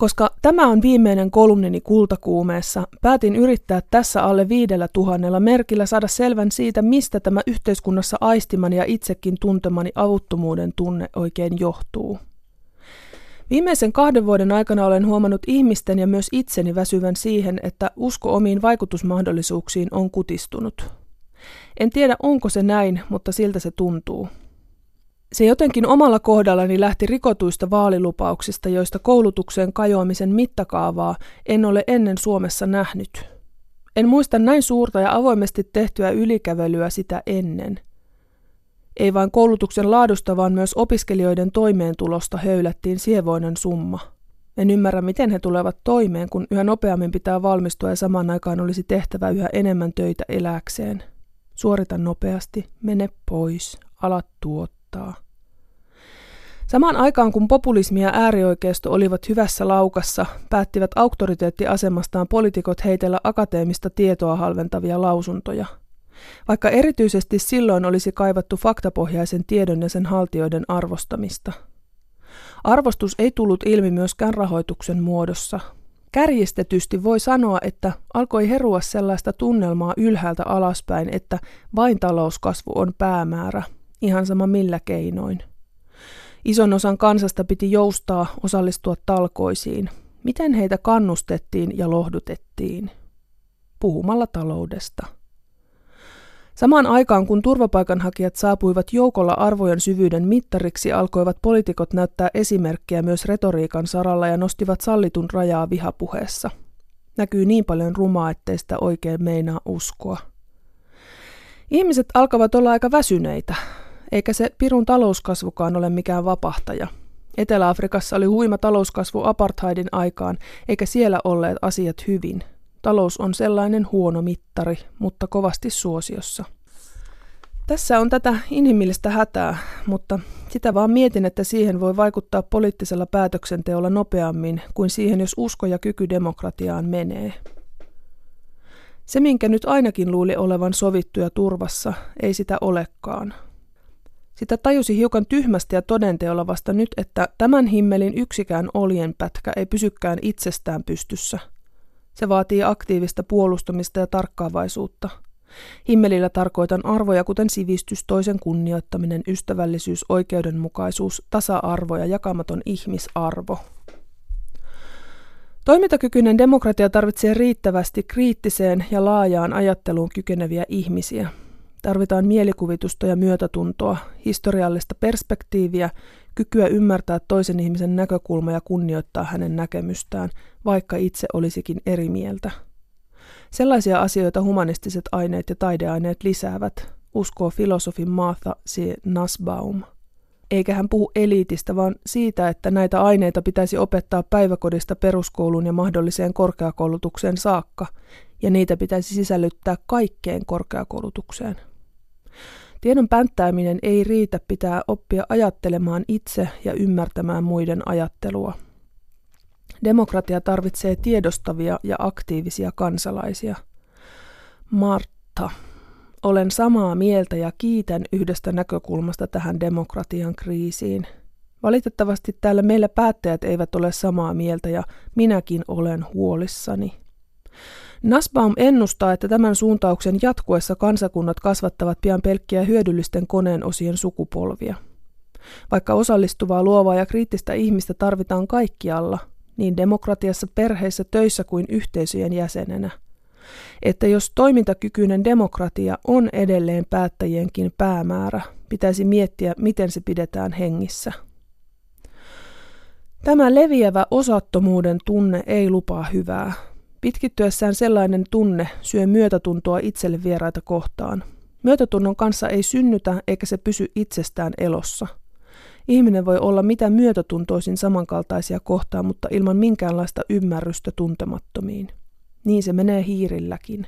Koska tämä on viimeinen kolumnini kultakuumeessa, päätin yrittää tässä alle viidellä tuhannella merkillä saada selvän siitä, mistä tämä yhteiskunnassa aistimani ja itsekin tuntemani avuttomuuden tunne oikein johtuu. Viimeisen kahden vuoden aikana olen huomannut ihmisten ja myös itseni väsyvän siihen, että usko omiin vaikutusmahdollisuuksiin on kutistunut. En tiedä onko se näin, mutta siltä se tuntuu. Se jotenkin omalla kohdallani lähti rikotuista vaalilupauksista, joista koulutukseen kajoamisen mittakaavaa en ole ennen Suomessa nähnyt. En muista näin suurta ja avoimesti tehtyä ylikävelyä sitä ennen. Ei vain koulutuksen laadusta, vaan myös opiskelijoiden toimeentulosta höylättiin sievoinen summa. En ymmärrä, miten he tulevat toimeen, kun yhä nopeammin pitää valmistua ja samaan aikaan olisi tehtävä yhä enemmän töitä eläkseen. Suorita nopeasti, mene pois, ala tuottaa. Samaan aikaan kun populismi ja äärioikeisto olivat hyvässä laukassa, päättivät auktoriteettiasemastaan poliitikot heitellä akateemista tietoa halventavia lausuntoja. Vaikka erityisesti silloin olisi kaivattu faktapohjaisen tiedon ja sen haltijoiden arvostamista. Arvostus ei tullut ilmi myöskään rahoituksen muodossa. Kärjistetysti voi sanoa, että alkoi herua sellaista tunnelmaa ylhäältä alaspäin, että vain talouskasvu on päämäärä, ihan sama millä keinoin. Ison osan kansasta piti joustaa osallistua talkoisiin. Miten heitä kannustettiin ja lohdutettiin? Puhumalla taloudesta. Samaan aikaan kun turvapaikanhakijat saapuivat joukolla arvojen syvyyden mittariksi, alkoivat poliitikot näyttää esimerkkiä myös retoriikan saralla ja nostivat sallitun rajaa vihapuheessa. Näkyy niin paljon rumaa, ettei sitä oikein meinaa uskoa. Ihmiset alkavat olla aika väsyneitä, eikä se pirun talouskasvukaan ole mikään vapahtaja. Etelä-Afrikassa oli huima talouskasvu apartheidin aikaan, eikä siellä olleet asiat hyvin. Talous on sellainen huono mittari, mutta kovasti suosiossa. Tässä on tätä inhimillistä hätää, mutta sitä vaan mietin, että siihen voi vaikuttaa poliittisella päätöksenteolla nopeammin kuin siihen, jos usko ja kyky demokratiaan menee. Se, minkä nyt ainakin luuli olevan sovittu ja turvassa, ei sitä olekaan. Sitä tajusi hiukan tyhmästi ja todenteolla vasta nyt, että tämän himmelin yksikään olienpätkä ei pysykään itsestään pystyssä. Se vaatii aktiivista puolustamista ja tarkkaavaisuutta. Himmelillä tarkoitan arvoja kuten sivistys, toisen kunnioittaminen, ystävällisyys, oikeudenmukaisuus, tasa-arvo ja jakamaton ihmisarvo. Toimintakykyinen demokratia tarvitsee riittävästi kriittiseen ja laajaan ajatteluun kykeneviä ihmisiä – Tarvitaan mielikuvitusta ja myötätuntoa, historiallista perspektiiviä, kykyä ymmärtää toisen ihmisen näkökulma ja kunnioittaa hänen näkemystään, vaikka itse olisikin eri mieltä. Sellaisia asioita humanistiset aineet ja taideaineet lisäävät, uskoo filosofi Martha C. Nussbaum. Eikä hän puhu eliitistä, vaan siitä, että näitä aineita pitäisi opettaa päiväkodista peruskouluun ja mahdolliseen korkeakoulutukseen saakka, ja niitä pitäisi sisällyttää kaikkeen korkeakoulutukseen. Tiedon pänttääminen ei riitä, pitää oppia ajattelemaan itse ja ymmärtämään muiden ajattelua. Demokratia tarvitsee tiedostavia ja aktiivisia kansalaisia. Martta. Olen samaa mieltä ja kiitän yhdestä näkökulmasta tähän demokratian kriisiin. Valitettavasti täällä meillä päättäjät eivät ole samaa mieltä ja minäkin olen huolissani. Nasbaum ennustaa, että tämän suuntauksen jatkuessa kansakunnat kasvattavat pian pelkkiä hyödyllisten koneen osien sukupolvia. Vaikka osallistuvaa, luovaa ja kriittistä ihmistä tarvitaan kaikkialla, niin demokratiassa, perheissä, töissä kuin yhteisöjen jäsenenä. Että jos toimintakykyinen demokratia on edelleen päättäjienkin päämäärä, pitäisi miettiä, miten se pidetään hengissä. Tämä leviävä osattomuuden tunne ei lupaa hyvää, Pitkittyessään sellainen tunne syö myötätuntoa itselle vieraita kohtaan. Myötätunnon kanssa ei synnytä eikä se pysy itsestään elossa. Ihminen voi olla mitä myötätuntoisin samankaltaisia kohtaan, mutta ilman minkäänlaista ymmärrystä tuntemattomiin. Niin se menee hiirilläkin.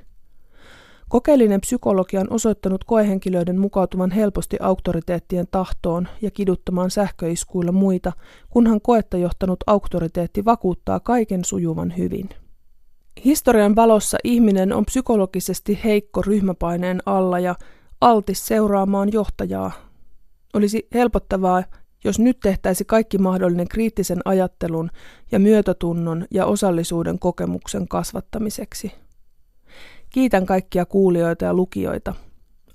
Kokeellinen psykologia on osoittanut koehenkilöiden mukautuvan helposti auktoriteettien tahtoon ja kiduttamaan sähköiskuilla muita, kunhan koetta johtanut auktoriteetti vakuuttaa kaiken sujuvan hyvin. Historian valossa ihminen on psykologisesti heikko ryhmäpaineen alla ja altis seuraamaan johtajaa. Olisi helpottavaa, jos nyt tehtäisi kaikki mahdollinen kriittisen ajattelun ja myötätunnon ja osallisuuden kokemuksen kasvattamiseksi. Kiitän kaikkia kuulijoita ja lukijoita.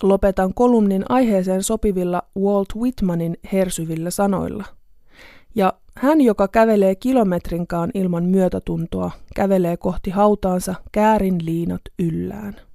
Lopetan kolumnin aiheeseen sopivilla Walt Whitmanin hersyvillä sanoilla. Ja hän, joka kävelee kilometrinkaan ilman myötätuntoa, kävelee kohti hautaansa käärin liinat yllään.